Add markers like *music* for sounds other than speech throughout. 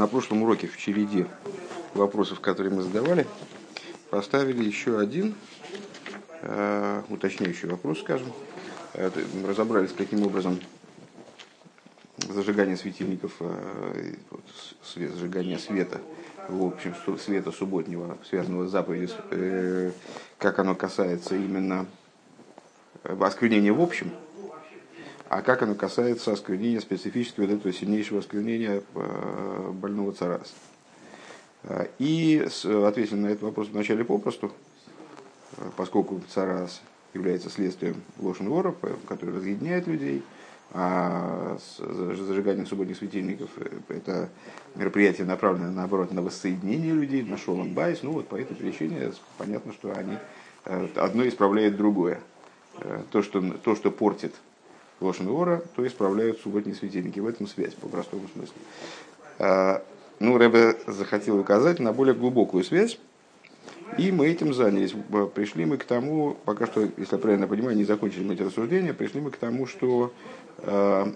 на прошлом уроке в череде вопросов, которые мы задавали, поставили еще один э, уточняющий вопрос, скажем. Э, разобрались, каким образом зажигание светильников, э, вот, свет, зажигание света, в общем, света субботнего, связанного с заповедью, э, как оно касается именно осквернения в общем, а как оно касается осквернения специфически вот этого сильнейшего осквернения э, больного цараса. Э, и ответили на этот вопрос вначале попросту, э, поскольку царас является следствием ложен вора, который разъединяет людей, а зажигание субботних светильников – это мероприятие, направленное, наоборот, на воссоединение людей, на шолом байс. Ну вот по этой причине понятно, что они одно исправляет другое. То, что, то, что портит Лошен то исправляют субботние светильники. В этом связь, по простому смыслу. А, ну, Рэбе захотел указать на более глубокую связь, и мы этим занялись. Пришли мы к тому, пока что, если я правильно понимаю, не закончили мы эти рассуждения, пришли мы к тому, что э,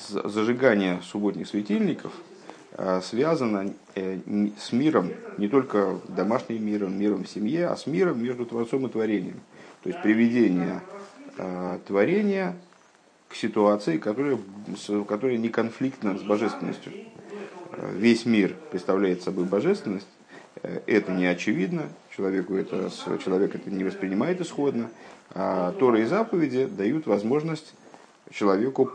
зажигание субботних светильников э, связано э, с миром, не только домашним миром, миром в семье, а с миром между Творцом и Творением. То есть приведение творения к ситуации, которая, которая не конфликтна с божественностью. Э, весь мир представляет собой божественность, э, это не очевидно, человеку это, человек это не воспринимает исходно, а Торы и заповеди дают возможность человеку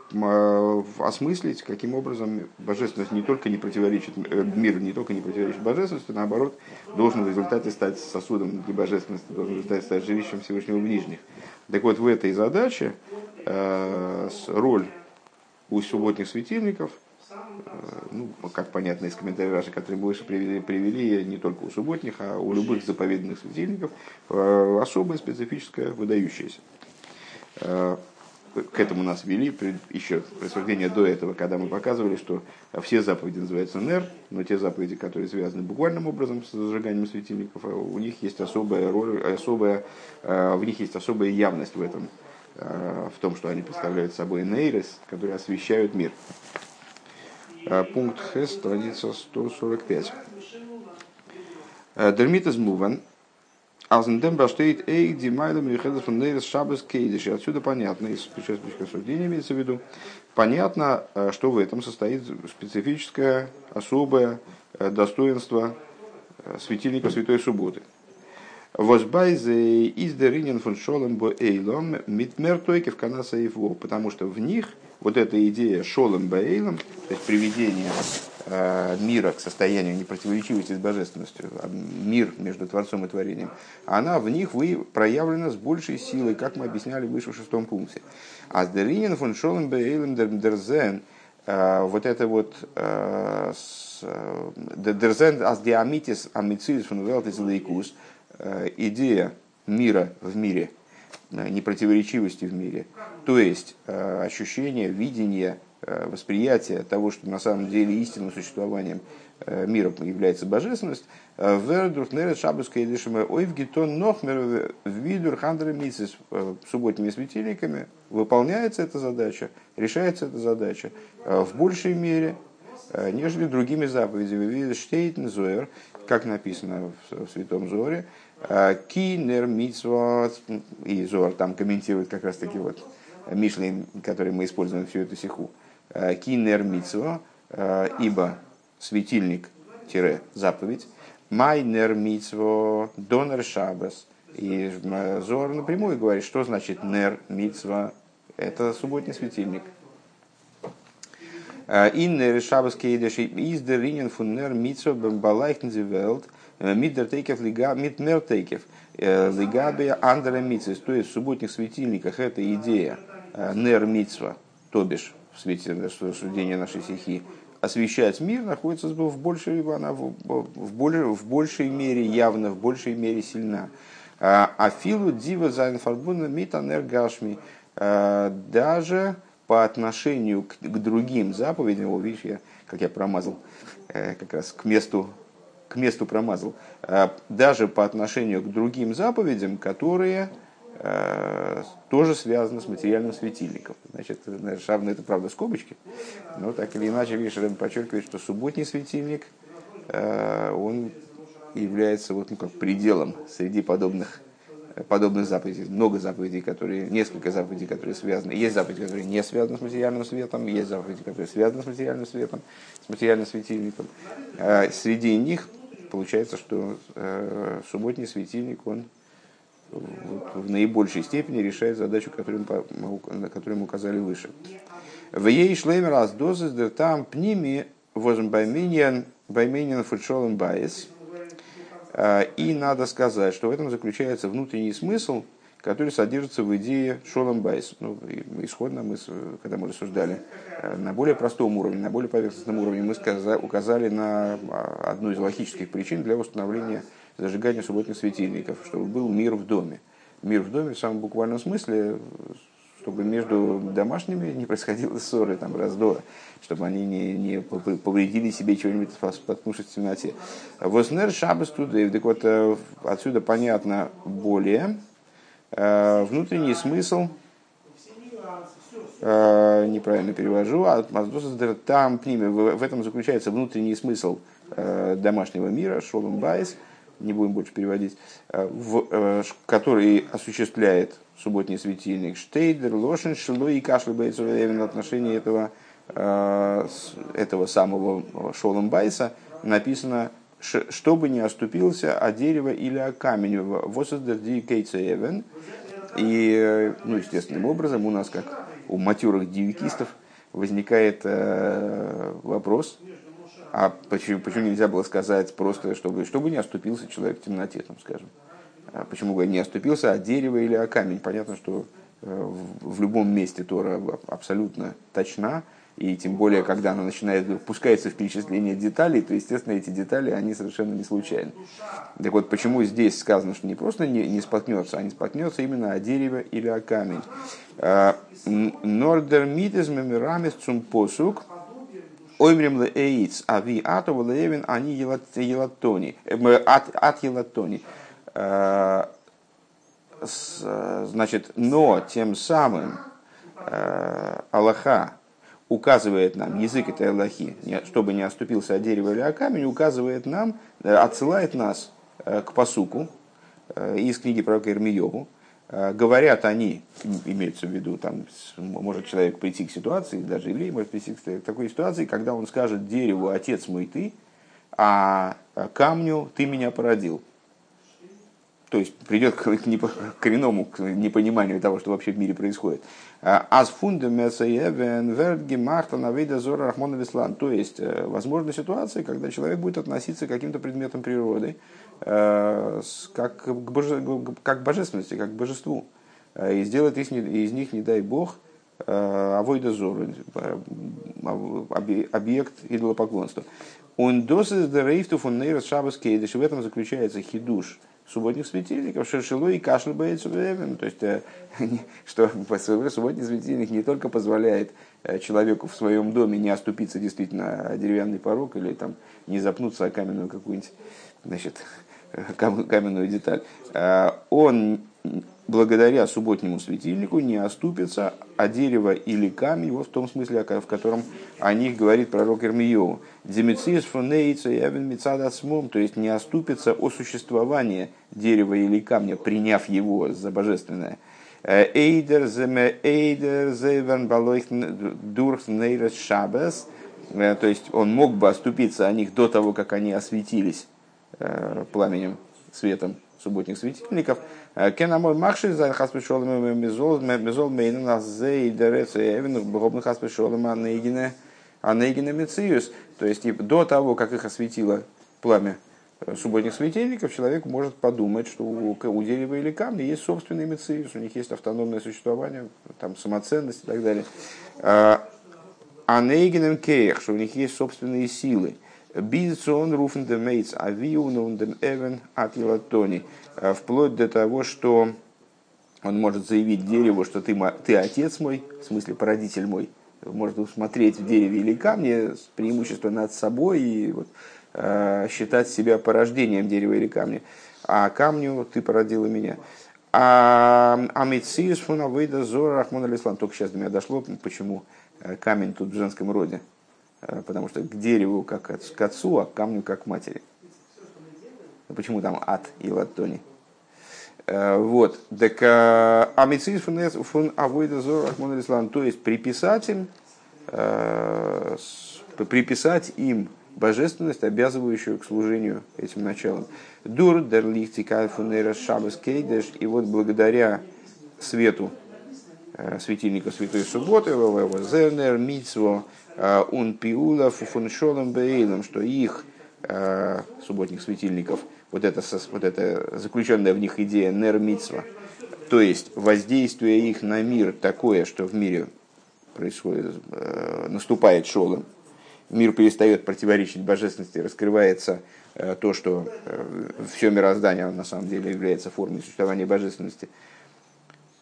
осмыслить, каким образом божественность не только не противоречит, мир не только не противоречит божественности, наоборот, должен в результате стать сосудом для божественности, должен в результате стать жилищем Всевышнего в нижних. Так вот, в этой задаче э, роль у субботних светильников, э, ну, как понятно из комментариев Раши, которые мы выше привели, привели, не только у субботних, а у любых заповедных светильников, э, особая, специфическая, выдающаяся. К этому нас вели еще рассуждение до этого, когда мы показывали, что все заповеди называются НЕР, но те заповеди, которые связаны буквальным образом с зажиганием светильников, у них есть особая роль, особая, в них есть особая явность в этом, в том, что они представляют собой нейрес, которые освещают мир. Пункт Х, страница 145. Дермитас Муван, Алзендем стоит эй, димайлом и фон нейрес шабас кейдиш. И отсюда понятно, из предшествующих рассуждений имеется в виду, понятно, э, что в этом состоит специфическое, особое э, достоинство э, светильника Святой Субботы. Возбайзе из деринен фон шолем бо эйлом митмер тойкев канаса потому что в них вот эта идея шолем бо эйлом, то есть приведение мира к состоянию непротиворечивости с божественностью, а мир между Творцом и Творением, она в них вы проявлена с большей силой, как мы объясняли выше в шестом пункте. А с Деринин фон Шолем Дерзен, э, вот это вот э, Дерзен ас диамитис амицилис фон Велтис идея мира в мире, непротиворечивости в мире, то есть ощущение, видение Э, восприятие того, что на самом деле истинным существованием э, мира является божественность, э, Вердурх нерет едишема ойвгитон нохмер видур хандра мисис субботними светильниками выполняется эта задача, решается эта задача в большей мере, нежели другими заповедями. Штейтен зоер, как написано в Святом Зоре, кинер митсва, и Зор там комментирует как раз таки вот Мишлин, который мы используем всю эту сиху. Э, кинер митсва, э, ибо светильник-заповедь, майнер митсво, донер шабас. И Зор напрямую говорит, что значит нер митсва, это субботний светильник. Э, Иннер шабас кейдеши из der Ringen von ner митсва бембалайхн зи велт, мидер тейкев лига митмер тейкев лигабе андера митсва. То есть в субботних светильниках эта идея нер митсва, то бишь в свете рассуждения нашей стихи, освещать мир находится в большей, она в, в, более, в большей мере явно, в большей мере сильна. А филу дива зайнфарбуна митанер гашми. А, даже по отношению к, к другим заповедям, о, видишь, я, как я промазал, э, как раз к месту, к месту промазал, а, даже по отношению к другим заповедям, которые тоже связано с материальным светильником. Значит, Шавна это правда скобочки, но так или иначе, видишь, подчеркивает, что субботний светильник, он является вот, ну, как пределом среди подобных подобных заповедей. Много заповедей, которые, несколько заповедей, которые связаны. Есть заповеди, которые не связаны с материальным светом, есть заповеди, которые связаны с материальным светом, с материальным светильником. Среди них получается, что э, субботний светильник, он в наибольшей степени решает задачу, которую, на которую мы указали выше. В ей шлеймер аз дозы там пними возм байменьян байменьян футшолен байес – а, и надо сказать, что в этом заключается внутренний смысл, который содержится в идее Шолом Байс. Ну, исходно мы, когда мы рассуждали э, на более простом уровне, на более поверхностном уровне, мы указали на а, одну из логических причин для установления зажигания субботних светильников, чтобы был мир в доме. Мир в доме в самом буквальном смысле чтобы между домашними не происходило ссоры, там, раздора, чтобы они не, не повредили себе чего-нибудь, споткнувшись в темноте. Воснер шабас тудей. Так вот, э, отсюда понятно более э, внутренний смысл э, неправильно перевожу, а там в этом заключается внутренний смысл домашнего мира, шолом байс, не будем больше переводить, в, который осуществляет субботний светильник, Штейдер, Лошен, Шило и Кашлы в отношении этого, э, этого самого Шолом Байса написано, чтобы не оступился о дерево или о камень. Восоздерди Кейцеевен. И, э, ну, естественным образом, у нас, как у матерых девикистов, возникает э, вопрос, а почему, почему нельзя было сказать просто, чтобы, чтобы не оступился человек в темноте, там, скажем. А почему не оступился, о дерево или о камень? Понятно, что э, в любом месте Тора абсолютно точна, и тем более, когда она начинает, пускается в перечисление деталей, то, естественно, эти детали, они совершенно не случайны. Так вот, почему здесь сказано, что не просто не, не споткнется, а не споткнется именно о дерево или о камень. А, Нордер мемирамис цум оймрем ле эйц, ави атова леевин, они елатони, э, от елатони. Э, значит, но тем самым э, Аллаха указывает нам, язык этой Аллахи, чтобы не оступился от дерева или о камень, указывает нам, отсылает нас к посуку из книги пророка Ирмиеву. Говорят они, имеется в виду, там, может человек прийти к ситуации, даже еврей может прийти к такой ситуации, когда он скажет дереву «Отец мой ты», а камню «Ты меня породил» то есть придет к, к, коренному к непониманию того, что вообще в мире происходит. Аз Рахмона Вислан. То есть, э, возможна ситуация, когда человек будет относиться к каким-то предметам природы э, как к, боже, как к божественности, как к божеству. Э, и сделать из, из них, не дай бог, авойда зору, объект идолопоклонства. Он досыз дерейфту фон нейрос шабас кейдыш. В этом заключается хидуш – субботних светильников, шершилу и кашель боится То есть, э, *laughs* что субботний светильник не только позволяет э, человеку в своем доме не оступиться действительно о деревянный порог или там не запнуться о каменную какую-нибудь значит, каменную деталь. А он благодаря субботнему светильнику не оступится о дерево или камень, вот в том смысле, в котором о них говорит пророк Ирмиеву. Демициис фунейца и эвен мицадасмом, то есть не оступится о существовании дерева или камня, приняв его за божественное. Эйдер земе эйдер зевен балойх дурх нейрес шабес, э, то есть он мог бы оступиться о них до того, как они осветились э, пламенем, светом субботних светильников. Кенамой махши за хаспешолами мезол мезол мейна нас зей дерец эвен бробных хаспешолами анейгине анейгине мециус. То есть до того, как их осветило пламя э, субботних светильников, человек может подумать, что у, у дерева или камня есть собственный мециус, у них есть автономное существование, там самоценность и так далее. Анейгином кейх, что у них есть собственные силы. Бизсон руфен де мейц авиун дем эвен от елатони. Э, вплоть до того, что он может заявить дереву, что ты, ты отец мой, в смысле породитель мой, может усмотреть в дереве или камне с преимуществом над собой и вот, э, считать себя порождением дерева или камня. А камню ты породила меня. А Амитсиус фун авейда зора Рахмон Алислам. Только сейчас до меня дошло, почему э, камень тут в женском роде. Э, потому что к дереву как к отцу, а к камню как к матери. Почему там ад и латони? Э, вот. Так Амитсиус фун авейда зора Рахмон Алислам. То есть приписать им, приписать им божественность, обязывающую к служению этим началам. Дур дер фунера шабас кейдеш. И вот благодаря свету э, светильника Святой Субботы, Зернер, Мицво, Ун Пиула, Фуншолом Бейлом, что их э, субботних светильников, вот это, вот это заключенная в них идея Нер Мицва, то есть воздействие их на мир такое, что в мире происходит, э, наступает шолом, мир перестает противоречить божественности, раскрывается Э, то, что э, все мироздание на самом деле является формой существования божественности.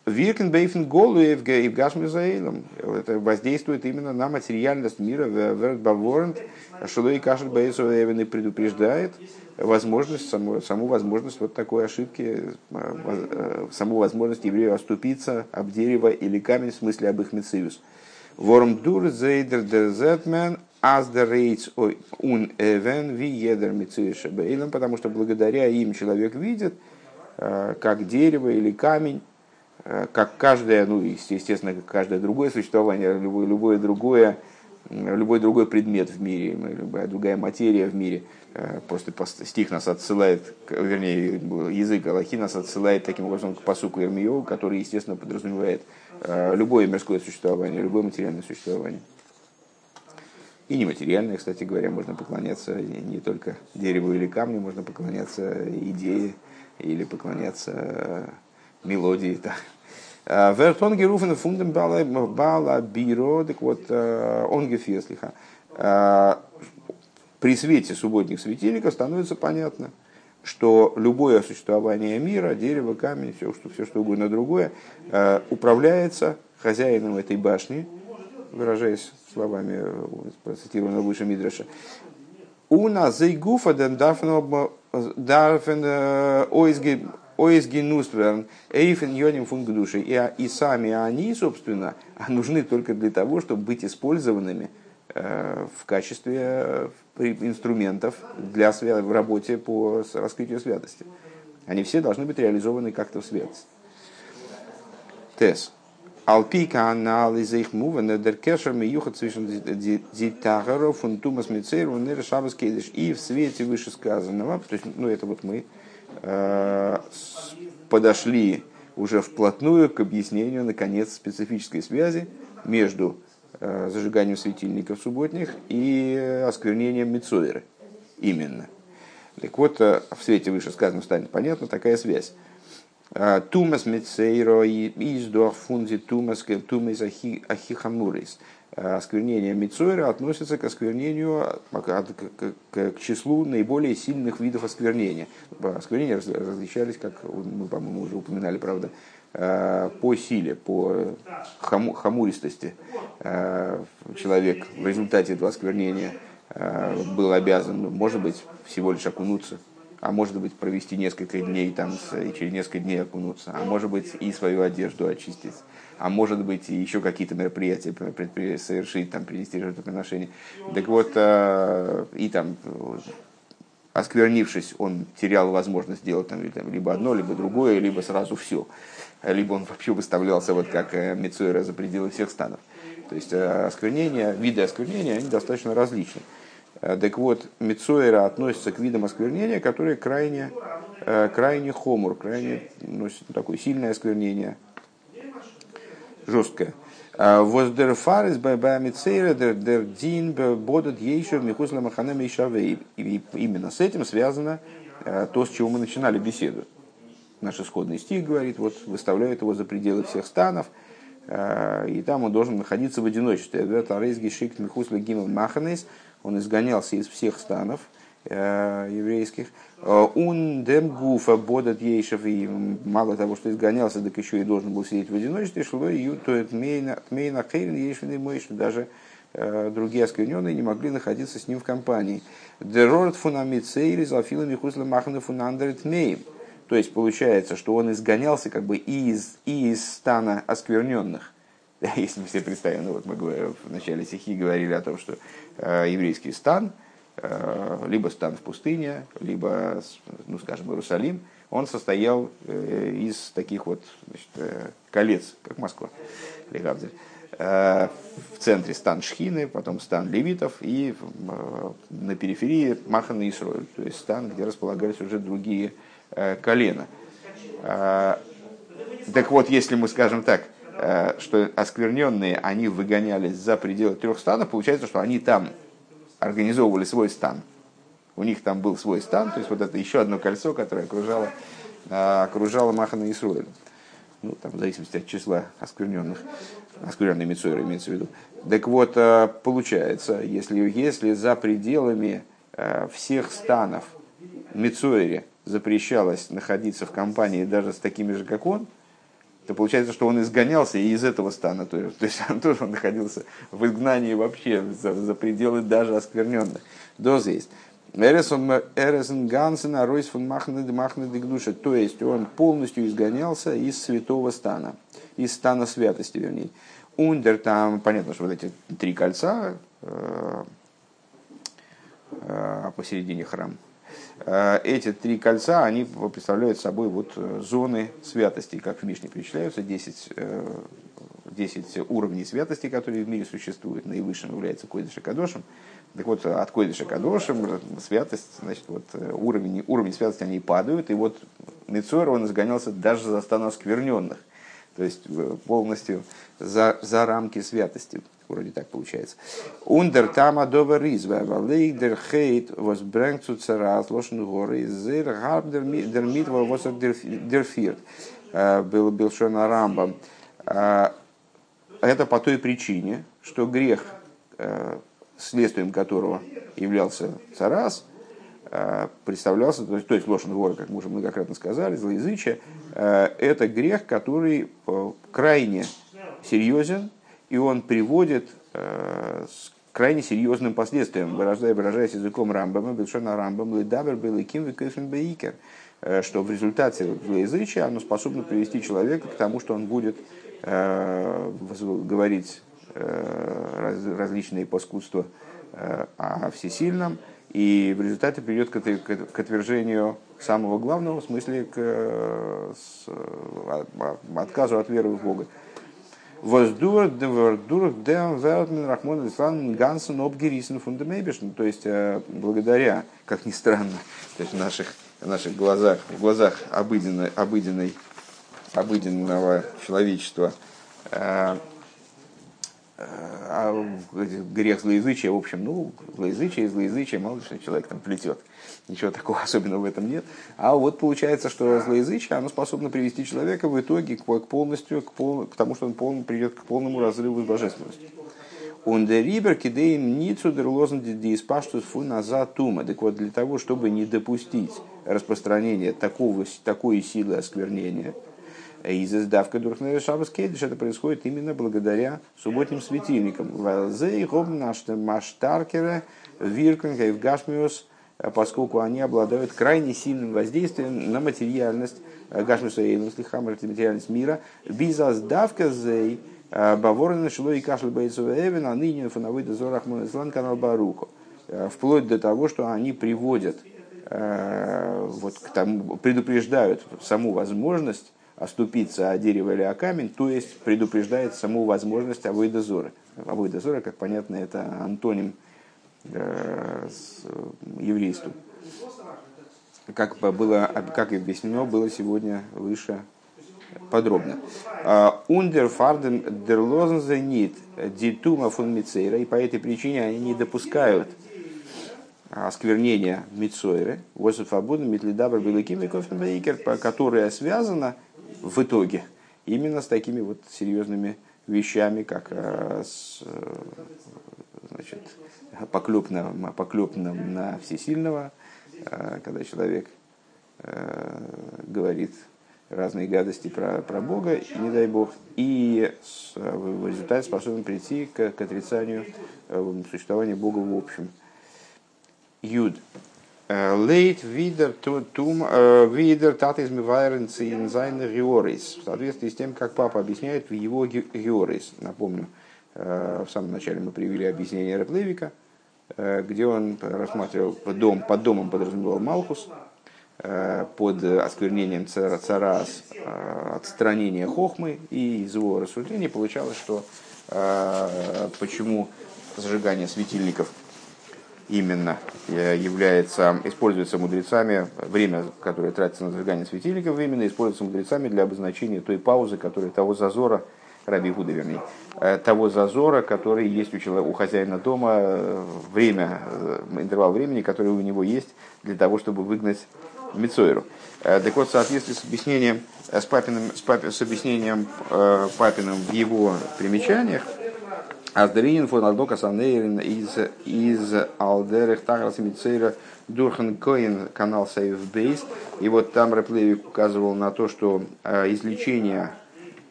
Виркен бейфен голу и в гашмизаилом. Это воздействует именно на материальность мира. Верт баворент, что и кашет бейсовен и предупреждает возможность, саму, саму возможность вот такой ошибки, э, саму возможность еврею оступиться об дерево или камень, в смысле об их мецивус. Ворм дур зейдер дерзетмен As the rates un even vi едер бейлом, потому что благодаря им человек видит, э, как дерево или камень, э, как каждое, ну, естественно, как каждое другое существование, любое, любое другое, любой другой предмет в мире, любая другая материя в мире, э, просто стих нас отсылает, вернее, язык Аллахи нас отсылает таким образом к посуку Ирмиеву, который, естественно, подразумевает любое мирское существование, любое материальное существование. И нематериальное, кстати говоря, можно поклоняться не только дереву или камню, можно поклоняться идее или поклоняться э, мелодии. А, Вертон геруфен фундам бала биро, так вот, э, он гефеслиха. А, при свете субботних светильников становится понятно, что любое существование мира, дерево, камень, все что, все что угодно другое, э, управляется хозяином этой башни, выражаясь словами процитированного выше Мидраша. Уна зейгуфа ден дарфен ойзги нустверн эйфен йоним фунг души. И сами они, собственно, *laughs* нужны только для того, чтобы быть использованными э, в качестве инструментов для свя- в работе по раскрытию святости. Они все должны быть реализованы как-то в святости. Тесс. Алпика анализ их мувана дер кешер миюха цвишен дитагаров фун тумас мицейр он нер шабас. И в свете вышесказанного, то есть, ну это вот мы э, подошли уже вплотную к объяснению, наконец, специфической связи между э, зажиганием светильников субботних и осквернением Мицойры. Именно. Так вот, э, в свете вышесказанного станет понятна такая связь. Тумас мецейро и издох фунзи тумас тумас ахихамурис. А, осквернение Мицойра относится к осквернению, к, числу наиболее сильных видов осквернения. Осквернения различались, как мы, по-моему, уже упоминали, правда, а, по силе, по хам, хамуристости. Человек в результате этого осквернения был обязан, может быть, всего лишь окунуться а может быть провести несколько дней там и через несколько дней окунуться, а может быть и свою одежду очистить, а может быть и еще какие-то мероприятия совершить, там принести жертвоприношение. Так вот, э, и там осквернившись, он терял возможность сделать там, либо одно, либо другое, либо сразу все. Либо он вообще выставлялся вот как э, Мецуэра за пределы всех станов. То есть э, осквернения, виды осквернения, они достаточно различны. Э, так вот, Мицуэра относится к видам осквернения, которые крайне, э, крайне хомур, крайне носит такое сильное осквернение, жесткое. Э, Воздерфарис бэбэ мицейра дер дин бодат ейшев михусла махана мейшавей. И именно с этим связано то, с чего мы начинали беседу. Наш исходный стих говорит, вот выставляют его за пределы всех станов, и там он должен находиться в одиночестве. Гешик михусла гимал маханейс – он изгонялся из всех станов э, еврейских. Он дем гуфа бодат ейшев, и мало того, что изгонялся, так еще и должен был сидеть в одиночестве, шло и то тмейна хейрен ейшвен и что даже э, другие оскверненные не могли находиться с ним в компании. Дерорт фунамицейри зафилами хусла махна фунандерит мейм. То есть получается, что он изгонялся как бы из, из стана оскверненных. *laughs* Если мы себе представим, ну вот мы в начале стихи говорили о том, что э, еврейский стан, э, либо стан в пустыне, либо, ну скажем, Иерусалим, он состоял э, из таких вот значит, колец, как Москва, Легавдель. В центре стан Шхины, потом стан левитов и на периферии Махан и Исроиль, то есть стан, где располагались уже другие колена. Так вот, если мы скажем так, что оскверненные, они выгонялись за пределы трех станов, получается, что они там организовывали свой стан. У них там был свой стан, то есть вот это еще одно кольцо, которое окружало, окружало Махана и Исруэль. Ну, там, в зависимости от числа оскверненных оскверненный Мицойра имеется в виду. Так вот, э, получается, если, если за пределами э, всех станов Мицойре запрещалось находиться в компании даже с такими же, как он, то получается, что он изгонялся и из этого стана. То есть, то есть он тоже находился в изгнании вообще за, за пределы даже оскверненных. Доза есть. Эресен Гансен, Ройс фон Махнеды Махнеды Гдуша. То есть он полностью изгонялся из святого стана из стана святости, вернее. Ундер там, понятно, что вот эти три кольца э, э, посередине храма. Э, эти три кольца, они представляют собой вот зоны святости, как в Мишне перечисляются, 10, 10 уровней святости, которые в мире существуют. Наивысшим является Койдыша Кадошем. Так вот, от Койдыша Кадошем святость, значит, вот уровень, уровень святости они падают, и вот Нецор, он изгонялся даже за стан оскверненных то есть э, полностью за, за рамки святости. Вроде так получается. Ундер тама довер изва, валейдер хейт was brengt zu царас лошен горы, зер габ дер митва восер дер фирт. Э, был был на рамбам. Э, это по той причине, что грех, следствием которого являлся царас, представлялся, то есть, то есть ложный вор, как мы уже многократно сказали, злоязычие, это грех, который э, крайне серьезен, и он приводит с крайне серьезным последствиям, выражая, выражаясь языком Рамбама, Бельшона Рамбам, Лидабер, Беликим, Викефен Бейкер, что в результате злоязычия оно способно привести человека к тому, что он будет говорить различные паскудства о всесильном, и в результате приведет к, отвержению самого главного, в смысле к а, а, отказу от веры в Бога. Воздур дем велтмен рахмон фундамейбишн. То есть, э, благодаря, как ни странно, то есть в наших, в наших глазах, в глазах обыденной, обыденной, обыденного человечества, э, а грех злоязычия, в общем, ну, злоязычие злоязычие, мало ли что человек там плетет. Ничего такого *laughs* особенного в этом нет. А вот получается, что злоязычие, оно способно привести человека в итоге к, полностью, к, пол, к тому, что он пол, придет к полному разрыву с божественностью. Он де рибер кидеем ницу дер лозен диспаштус фу назад тума. Так вот, для того, чтобы не допустить распространения такого, такой силы осквернения – из издавка Дурхнера Шабас Кейдиш это происходит именно благодаря субботним светильникам. Маштаркера вирканга и гашмиус, поскольку они обладают крайне сильным воздействием на материальность гашмиуса и слихамар, это материальность мира. Бизаздавка зей баворны шло и кашель бейцова эвен, а ныне фановыда зорахмон ислан канал баруку. Вплоть до того, что они приводят вот к тому, предупреждают саму возможность оступиться о дерево или о камень, то есть предупреждает саму возможность авойда зоры. Как понятно, это антоним э, еврейству. Как, было, как объяснено было сегодня выше подробно. Ундер фарден дер лозензе нит дитума фон мицейра, и по этой причине они не допускают осквернения Мицойры, Восиф Абуда, Митлидабр, Белаким и Кофенбейкер, которая связана в итоге именно с такими вот серьезными вещами, как э, э, значит, поклеп на, поклеп на, на всесильного, э, когда человек говорит разные гадости про, про Бога, не дай Бог, и в результате способен прийти к, к отрицанию существования Бога в общем. Юд. Лейт видер тум видер тат из инзайн георис. В соответствии с тем, как папа объясняет в его георис. Напомню, в самом начале мы привели объяснение Реплевика, где он рассматривал дом, под домом подразумевал Малхус, под осквернением царас отстранение хохмы, и из его рассуждений получалось, что почему зажигание светильников – именно э, является, используется мудрецами, время, которое тратится на зажигание светильников, именно используется мудрецами для обозначения той паузы, которая, того зазора, Раби Гуда, вернее, э, того зазора, который есть у, человека, у хозяина дома, э, время, интервал времени, который у него есть для того, чтобы выгнать Мицойру. Так вот, в соответствии с объяснением, с, папиным, с, папи, с объяснением папиным в его примечаниях, Аздрин фон Алдока Санейрин из, из Алдерех Таграс Мицейра Дурхан Коин, канал Сейв Бейс. И вот там Реплевик указывал на то, что э, излечение,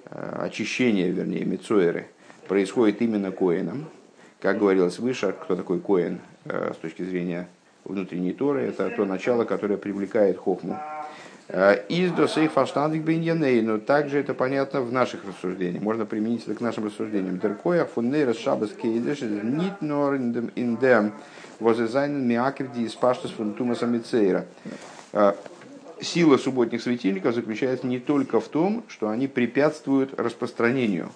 э, очищение, вернее, Мицойры происходит именно Коином. Как говорилось выше, кто такой Коин э, с точки зрения внутренней Торы, это то начало, которое привлекает Хохму из до сей фаштандик биньяней, но также это понятно в наших рассуждениях. Можно применить это к нашим рассуждениям. Деркоя фуннейрас шабас кейдеш нит нор dem возезайнен миакев ди спаштус фун тумаса мицейра. Э, сила субботних светильников заключается не только в том, что они препятствуют распространению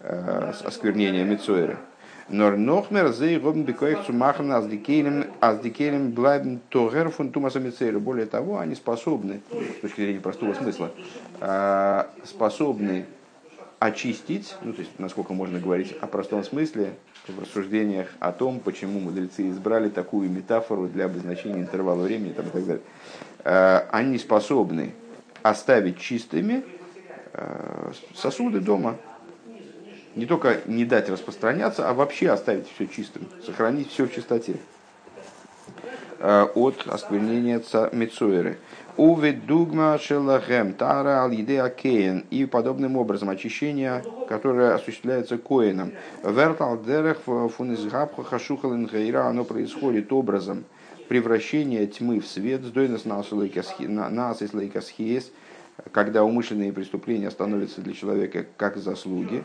э, осквернения Мицойра, Нор нохмер зей робн бекоих die Kehlen bleiben тогер фун Тумаса Более того, они способны, с точки зрения простого смысла, а, способны очистить, ну, то есть, насколько можно говорить о простом смысле, в рассуждениях о том, почему мудрецы избрали такую метафору для обозначения интервала времени там, и так далее. А, они способны оставить чистыми а, сосуды дома, не только не дать распространяться, а вообще оставить все чистым, сохранить все в чистоте э, от осквернения Мецуэры. Уве дугма шелахем тара ал кейн. И подобным образом очищение, которое осуществляется коином. Вертал дерех фунизгабха хашухал ингейра, оно происходит образом превращения тьмы в свет, сдойнос нас лейкасхиес, когда умышленные преступления становятся для человека как заслуги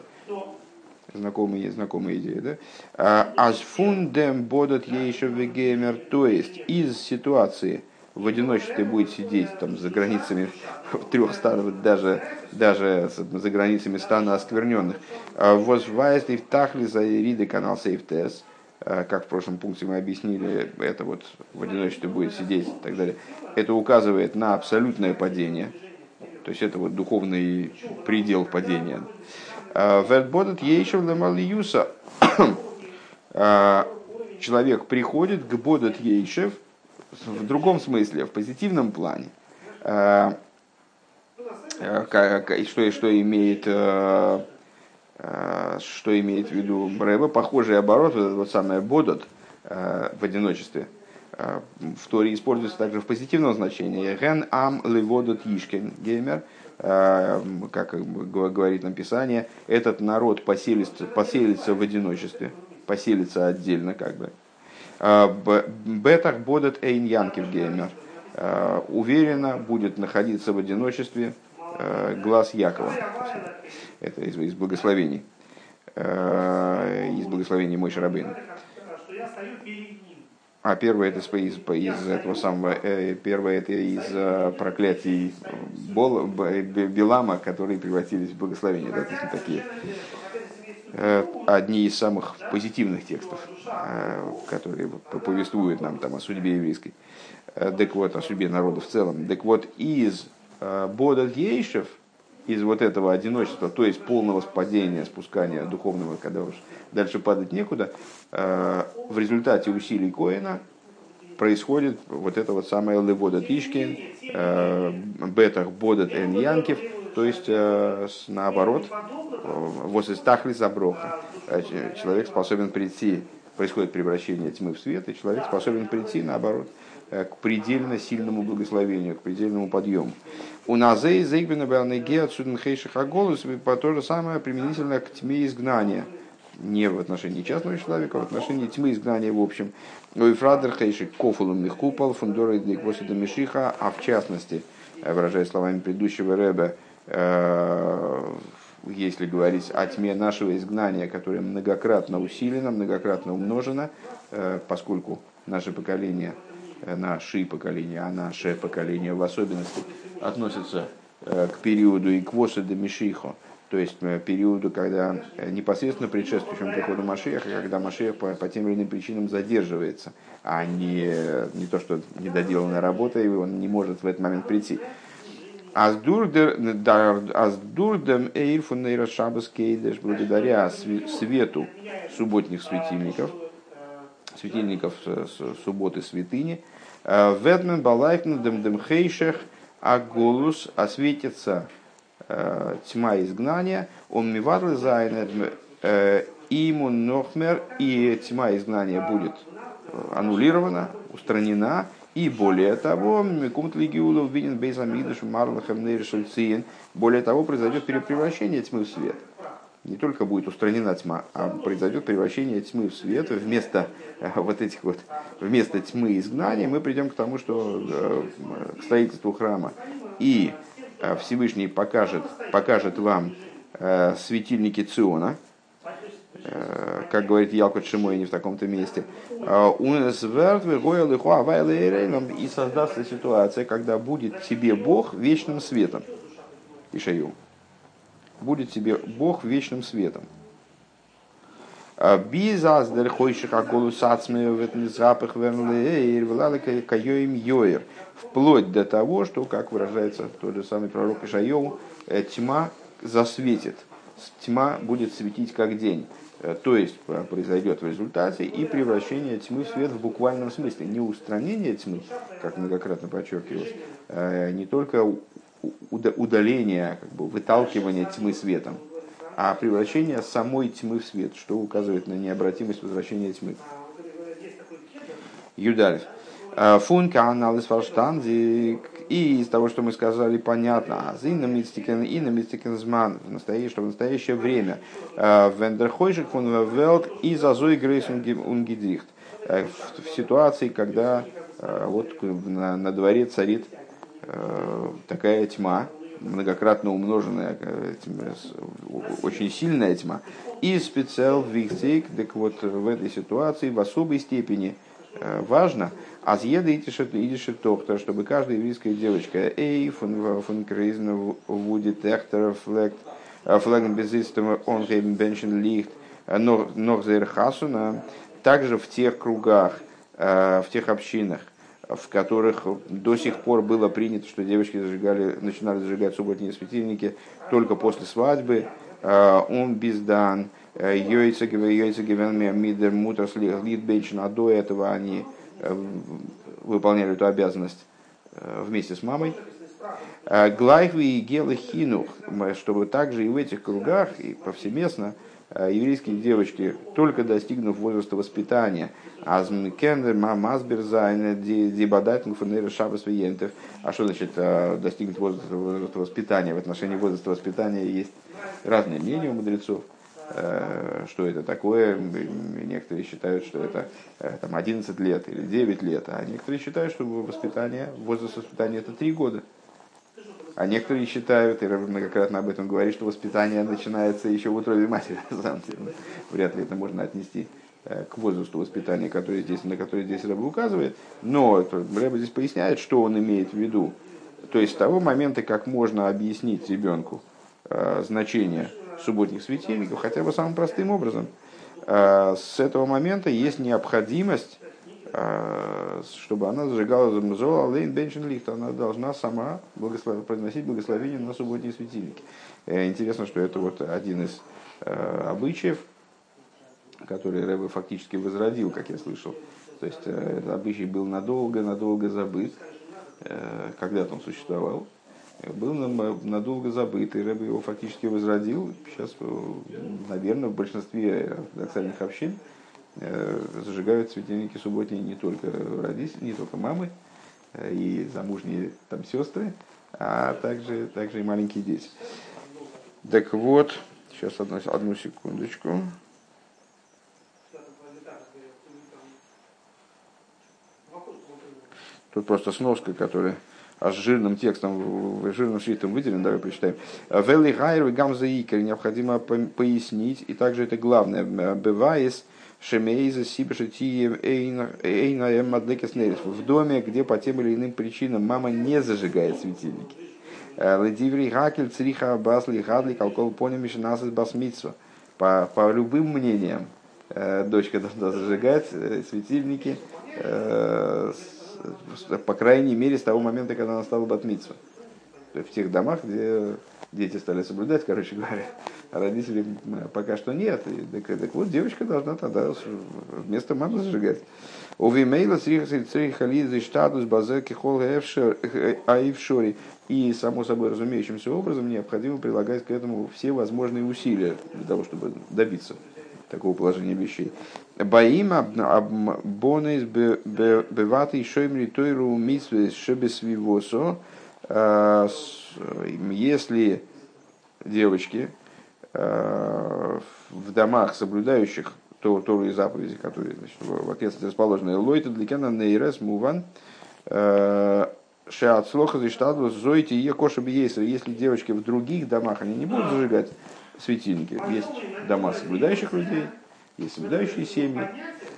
знакомая, знакомая идея, да? А, Аж фундем бодот еще вегемер, то есть из ситуации в одиночестве будет сидеть там за границами *laughs* трех станов, даже, даже за границами стана оскверненных. А, Возваясь в тахли за Ириды канал Сейфтес, а, как в прошлом пункте мы объяснили, это вот в одиночестве будет сидеть и так далее. Это указывает на абсолютное падение, то есть это вот духовный предел падения. Вертбодет ейшев лемалиюса. Человек приходит к бодет ейшев в другом смысле, в позитивном плане. Что, что имеет что имеет в виду Брэба, похожий оборот, вот самое бодот в одиночестве, в Торе используется также в позитивном значении. Ген ам леводот ишкен геймер – как говорит нам Писание, этот народ поселится, поселится в одиночестве, поселится отдельно как бы. Э, Бетах бодет эйн янкив геймер. Э, уверенно будет находиться в одиночестве глаз Якова. Это из, из благословений. Из благословений Мой Шарабейн. А первое это из, из этого самого, э, первое это из э, проклятий Бол, Билама, которые превратились в благословение, да, такие э, одни из самых позитивных текстов, которые повествуют нам там о судьбе еврейской, так вот, о судьбе народа в целом. Так вот, из Бода Ейшев, из вот этого одиночества, то есть полного спадения, спускания духовного, когда уж дальше падать некуда, э, в результате усилий Коина происходит вот это вот самое левода Тишкин, э, бетах бодат эн янкив, то есть э, наоборот, возле стахли заброха. Человек способен прийти, происходит превращение тьмы в свет, и человек способен прийти наоборот к предельно сильному благословению, к предельному подъему. У Назей Зейгбена Белнеге отсюда Хейших Аголус то же самое применительно к тьме изгнания. не в отношении частного человека, а в отношении тьмы изгнания в общем. Ну и фрадер хейшик кофулум михкупал фундора и после Мишиха, а в частности, выражая словами предыдущего Рэба, если говорить о тьме нашего изгнания, которое многократно усилено, многократно умножено, поскольку наше поколение, наши поколения, а наше поколение в особенности относится к периоду и квоса до Мишихо, то есть э, периоду, когда э, непосредственно предшествующему приходу Машеха, когда Машех по, по тем или иным причинам задерживается, а не, не то, что недоделанная работа, и он не может в этот момент прийти. Аздурдем эйрфун шабас кейдеш, благодаря свету субботних светильников, светильников субботы святыни, э, Ведмен балайфн дем дем хейшех, а голос осветится Э, тьма изгнания, он миварлы зайнер э, иму нохмер, и тьма изгнания будет э, аннулирована, устранена, и более того, Микумт Лигиула виден Бейзамидыш Марлахем Нейршульциен, более того, произойдет перепревращение тьмы в свет. Не только будет устранена тьма, а произойдет превращение тьмы в свет. Вместо вот этих вот, вместо тьмы изгнания мы придем к тому, что к строительству храма и Э, Всевышний покажет, покажет вам э, светильники Циона, э, как говорит Ялкот Шимой не в таком-то месте, и создастся ситуация, когда будет тебе Бог вечным светом. Ишаю. Будет тебе Бог вечным светом. Бизаздер хойших аколу сацме в этом запах кайоим йоер вплоть до того, что, как выражается тот же самый пророк Ишайоу, э, тьма засветит, тьма будет светить как день. Э, то есть произойдет в результате и превращение тьмы в свет в буквальном смысле. Не устранение тьмы, как многократно подчеркивалось, э, не только удаление, как бы выталкивание тьмы светом, а превращение самой тьмы в свет, что указывает на необратимость возвращения тьмы. Юдалев. Функа анализ фарштанзик. И из того, что мы сказали, понятно. А Зина мистикен и на мистикен зман. В настоящее, что в настоящее время. Вендерхойшик фун велт и зазой грейс унгидрихт. В ситуации, когда вот на, на дворе царит такая тьма, многократно умноженная, очень сильная тьма. И специал вихтик, так вот в этой ситуации в особой степени важно, а съеда идишь топтер, чтобы каждая еврейская девочка, эй, фун фун крейзен вуди техтер флект, флеген безистем он гейбен беншен лихт, ног хасуна, также в тех кругах, в тех общинах, в которых до сих пор было принято, что девочки зажигали, начинали зажигать субботние светильники только после свадьбы, он бездан, гивен мидер мутрас лид а до этого они Э, выполняли эту обязанность э, вместе с мамой. Э, Глайхви и Гелы Хинух, чтобы также и в этих кругах, и повсеместно, еврейские девочки, только достигнув возраста воспитания, Азмкендер, Мамасберзайн, Дебадатин, Фанера, Шабас, Виентов. А что значит достигнуть возраста, возраста воспитания? В отношении возраста воспитания есть разные мнения у мудрецов. Э, что это такое. Некоторые считают, что это э, там, 11 лет или 9 лет, а некоторые считают, что воспитание, возраст воспитания это 3 года. А некоторые считают, и многократно об этом говорит, что воспитание начинается еще в утробе матери. *laughs* На самом деле. Вряд ли это можно отнести э, к возрасту воспитания, который здесь, на который здесь Рэба указывает. Но Рэба здесь поясняет, что он имеет в виду. То есть с того момента, как можно объяснить ребенку значение субботних светильников хотя бы самым простым образом. А, с этого момента есть необходимость, чтобы она зажигала Зоа Лейн Беншин Лихт, она должна сама благослов... произносить благословение на субботние светильники. Э, интересно, что это вот один из э, обычаев, который Рэбе фактически возродил, как я слышал. То есть э, этот обычай был надолго-надолго забыт, когда-то он существовал, был надолго забыт, и Рэбе его фактически возродил. Сейчас, э, наверное, в большинстве ортодоксальных общин э, Э, зажигают светильники субботние не только родители, не только мамы э, и замужние там сестры, а также, также и маленькие дети. Так вот, сейчас одну, одну секундочку. Тут просто сноска, которая аж жирным текстом, жирным шрифтом выделен, давай прочитаем. Вели гайр гамза гамзаикер необходимо пояснить, и также это главное, бывает, Шемейза Сибшитиев Эйна Мадлекес В доме, где по тем или иным причинам мама не зажигает светильники. Ледиври Гакель Цриха Басли Гадли Калкол Поним Мишинасис Басмитсва. По, по любым мнениям, дочка должна зажигать светильники, по крайней мере, с того момента, когда она стала батмитсва. В тех домах, где дети стали соблюдать, короче говоря, родителей пока что нет. И, так, так вот, девочка должна тогда вместо мамы зажигать. У Вимейла Срихализы штатус базеки хол аившори. И, само собой разумеющимся образом, необходимо прилагать к этому все возможные усилия для того, чтобы добиться такого положения вещей. Баима бонес беватый шоймри тойру митсвес шебесвивосо. А, если девочки Э, в домах, соблюдающих то, Тору и заповеди, которые значит, в окрестности расположены. Лойта дликена нейрес муван э, шеат слоха заштаду зойти и коша Если девочки в других домах, они не будут зажигать светильники. Есть дома соблюдающих людей, есть соблюдающие семьи,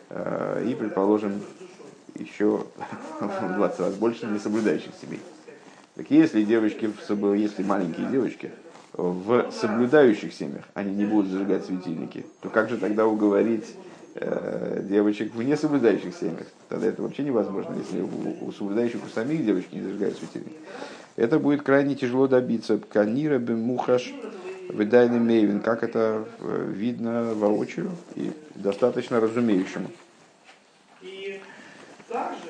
э, и, предположим, еще в 20 раз больше несоблюдающих семей. Так если девочки, если маленькие девочки, в соблюдающих семьях они не будут зажигать светильники, то как же тогда уговорить э, девочек в несоблюдающих семьях? Тогда это вообще невозможно, если у, у соблюдающих у самих девочек не зажигают светильники. Это будет крайне тяжело добиться. Канира бен мухаш выдайный мейвин, как это э, видно воочию и достаточно разумеющему. И также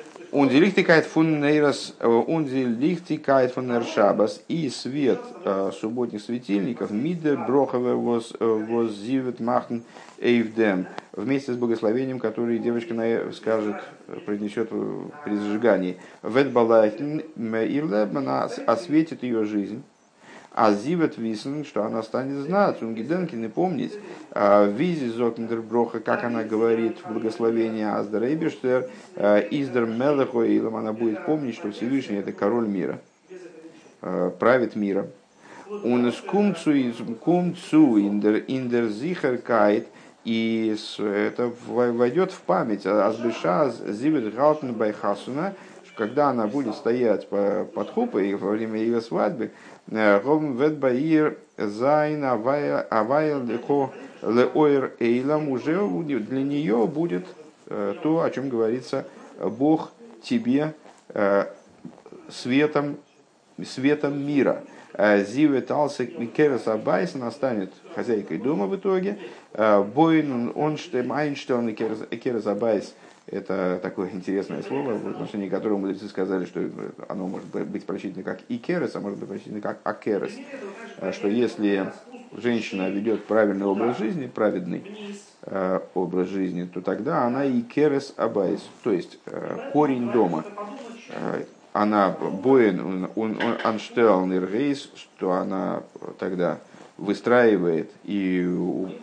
Lichtigkeit von Нейрос, die Lichtigkeit von Нершабас и свет э, субботних светильников, Мидер Брохове воз зивет махн эйвдем, вместе с благословением, которое девочка скажет, произнесет при зажигании. Вет балайтн она осветит ее жизнь. А зивет висен, что она станет знать, унгиденкин и помнить, а, визи зокндерброха, как она говорит в благословении Аздерейбештер, а, издер мелехоилом, она будет помнить, что Всевышний это король мира, а, правит миром. Он из кумцу, кумцу индер, индер зихеркайт, и это войдет в память. Азбеша зивет галтен байхасуна, когда она будет стоять под хупой во время ее свадьбы, Гом ветбаир зайн авая леко леоир эйлам уже для нее будет э, то, о чем говорится, Бог тебе э, светом, светом мира. Э, Зиве Талсек Керес Абайс, она станет хозяйкой дома в итоге. Бойн Онштем Айнштейн и Керес Абайс – это такое интересное слово, в отношении которого мудрецы сказали, что оно может быть прочитано как икерес, а может быть прочитано как акерес. Э, что если женщина ведет правильный образ жизни, праведный э, образ жизни, то тогда она икерес абайс, то есть э, корень дома. Она боен, он анштелнер рейс, что она тогда выстраивает и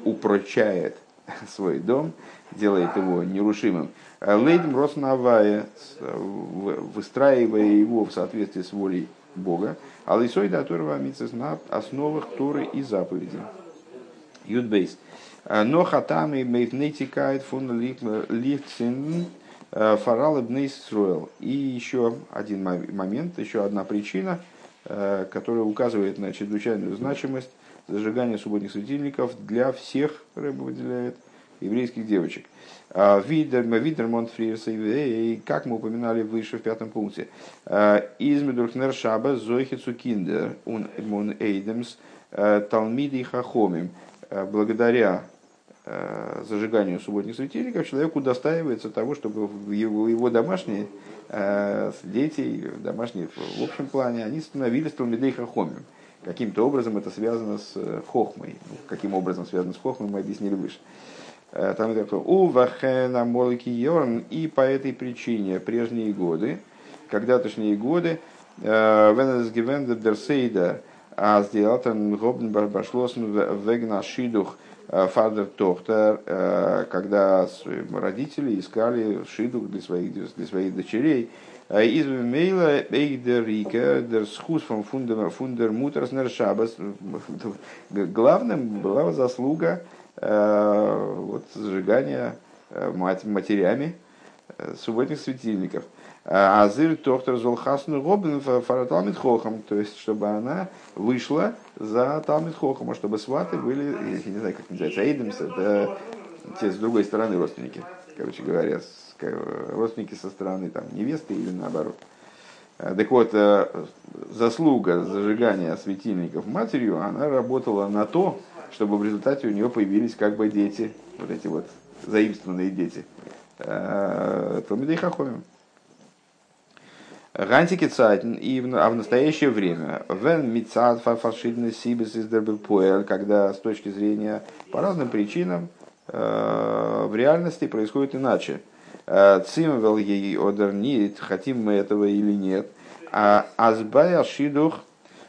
упрочает *laughs* свой дом, делает его нерушимым. Лейдм Роснавая, выстраивая его в соответствии с волей Бога, а лисой датурва на основах Торы и заповедей. Юдбейс. Но хатами мейфнетикает фун лихцин фарал строил. И еще один момент, еще одна причина, которая указывает на чрезвычайную значимость зажигания субботних светильников для всех, рыба выделяет, еврейских девочек. А, Видер Монтфриерса, как мы упоминали выше в пятом пункте. А, Измедурхнер Шаба Зойхицу Киндер Мун Эйдемс а, Талмиди Хахомим. Благодаря зажиганию субботних светильников человеку удостаивается того, чтобы его, его домашние дети, домашние в общем плане, они становились Талмидей Хахомим. Каким-то образом это связано с хохмой. Ну, каким образом связано с хохмой, мы объяснили выше. Э, там такое Увахена Молики Йорн, и по этой причине прежние годы, когда точнее годы, э, Венес Гивенде Дерсейда, а сделатен Гобн Барбашлосн Вегна Шидух Фадер Тохтер, когда родители искали шидух для своих, для своих дочерей, из мейла эйдер рика дер схус фундер фундер мутерс шабас. Главным была заслуга вот, зажигания матерями субботних светильников. Азыр тохтер золхасну робин фараталмит хохам, то есть чтобы она вышла за талмит хохама, чтобы сваты были, я не знаю, как называется, эйдемс, это те с другой стороны родственники, короче говоря, родственники со стороны там, невесты или наоборот. Так вот, э, заслуга зажигания светильников матерью, она работала на то, чтобы в результате у нее появились как бы дети, вот эти вот заимствованные дети. Э, Талмидей Хахомим. Гантики и в, а в настоящее время, вен мицад фашидный сибис из дербелпуэль, когда с точки зрения по разным причинам в реальности происходит иначе. Цимвел ей одернит, хотим мы этого или нет. А азбая шидух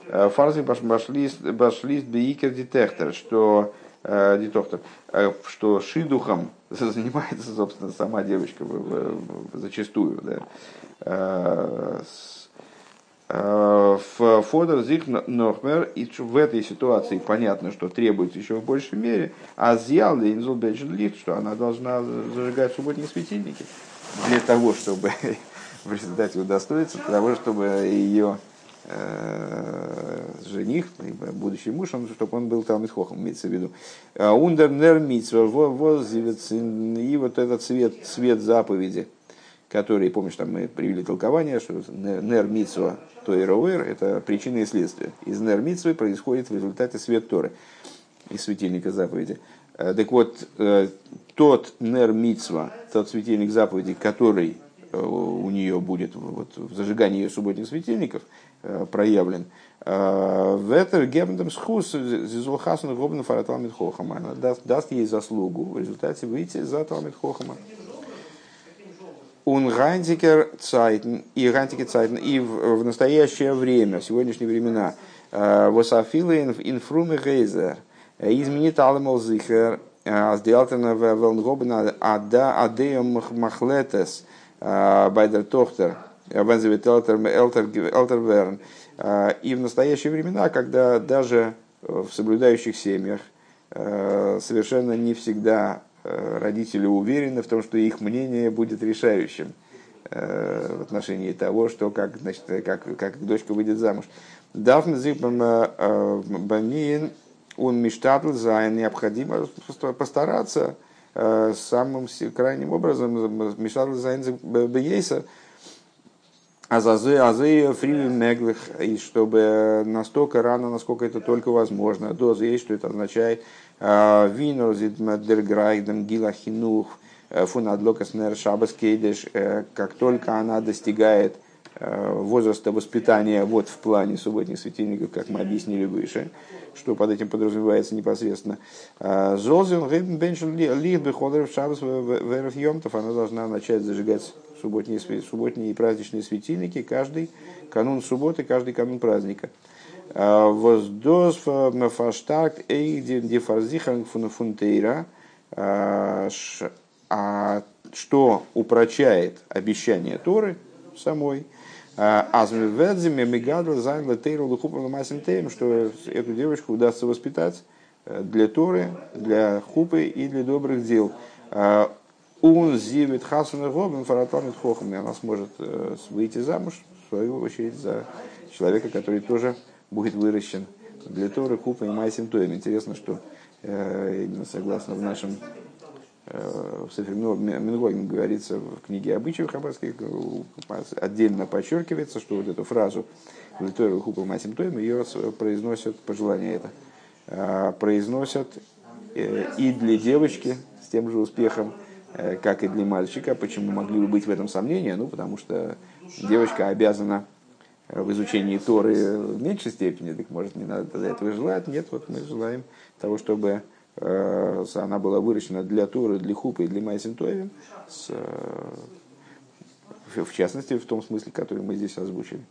э, фарзи башлист бейкер детектор, что э, детектор, э, что шидухом *laughs* занимается, собственно, сама девочка зачастую. Да. В Фодор Зих Нохмер, и в этой ситуации понятно, что требуется еще в большей мере, а Зьял Инзул Лихт, что она должна зажигать субботние светильники для того, чтобы *laughs* в результате удостоиться того, чтобы ее э, жених, будущий муж, он, чтобы он был там из хохом, имеется в виду. Ундер нер и вот этот цвет, цвет заповеди, который, помнишь, там мы привели толкование, что нер митсва, то и роуэр, это причина и следствие. Из нер митсвы происходит в результате свет Торы, из светильника заповеди. Э, так вот, э, тот нер митсва, тот светильник заповеди, который э, у нее будет вот, в зажигании ее субботних светильников проявлен, в это гебндам схус зизулхасну гобн фараталмит хохама. Даст, даст ей заслугу в результате выйти за талмит хохама. Он цайтен и гантикер цайтен и в, в настоящее время, в сегодняшние времена, восафилы инфруме гейзер, изменит алмал зихер, сделтена велнгобна ада адеем махлетес байдер тохтер, вензевит элтер верн. И в настоящие времена, когда даже в соблюдающих семьях совершенно не всегда родители уверены в том, что их мнение будет решающим в отношении того, что как, значит, как, как дочка выйдет замуж. Дафн зипам банин он мечтатл за необходимо постараться э, самым крайним образом мечтатл за бейса азазы азы фривен меглых и чтобы настолько рано насколько это только возможно. Доза есть что это означает э, винор зидмадерграйдем гилахинух э, фунадлокас нер шабас кейдеш как только она достигает возраста воспитания вот в плане субботних светильников, как мы объяснили выше, что под этим подразумевается непосредственно. Золзин Беншин Лих Бехолер Шабас Веров она должна начать зажигать субботние, субботние и праздничные светильники каждый канун субботы, каждый канун праздника. Воздос фаштак эйдин дефарзихан фунтейра, а что упрочает обещание Торы самой – Азмиведзиме Мегадр Зайн Летейру Лухупом Масим что эту девочку удастся воспитать э, для Торы, для хупы и для добрых дел. Он зивит хасуна гобин фаратамит хохам, и она сможет э, выйти замуж, в свою очередь, за человека, который тоже будет выращен для Торы, хупа и майсим тоем. Интересно, что э, именно согласно в нашем Э, в Мингогин говорится в книге обычаев хаббатских, э, отдельно подчеркивается, что вот эту фразу «Литору хупа масим тоем» ее произносят, пожелание это, произносят и для девочки с тем же успехом, как и для мальчика. Почему могли бы быть в этом сомнения? Ну, потому что девочка обязана в изучении Торы в меньшей степени, так может не надо тогда этого желать. Нет, вот мы желаем того, чтобы Э, она была выращена для Торы, для Хупа и для Майсин Тойвин, э, в частности, в том смысле, который мы здесь озвучили.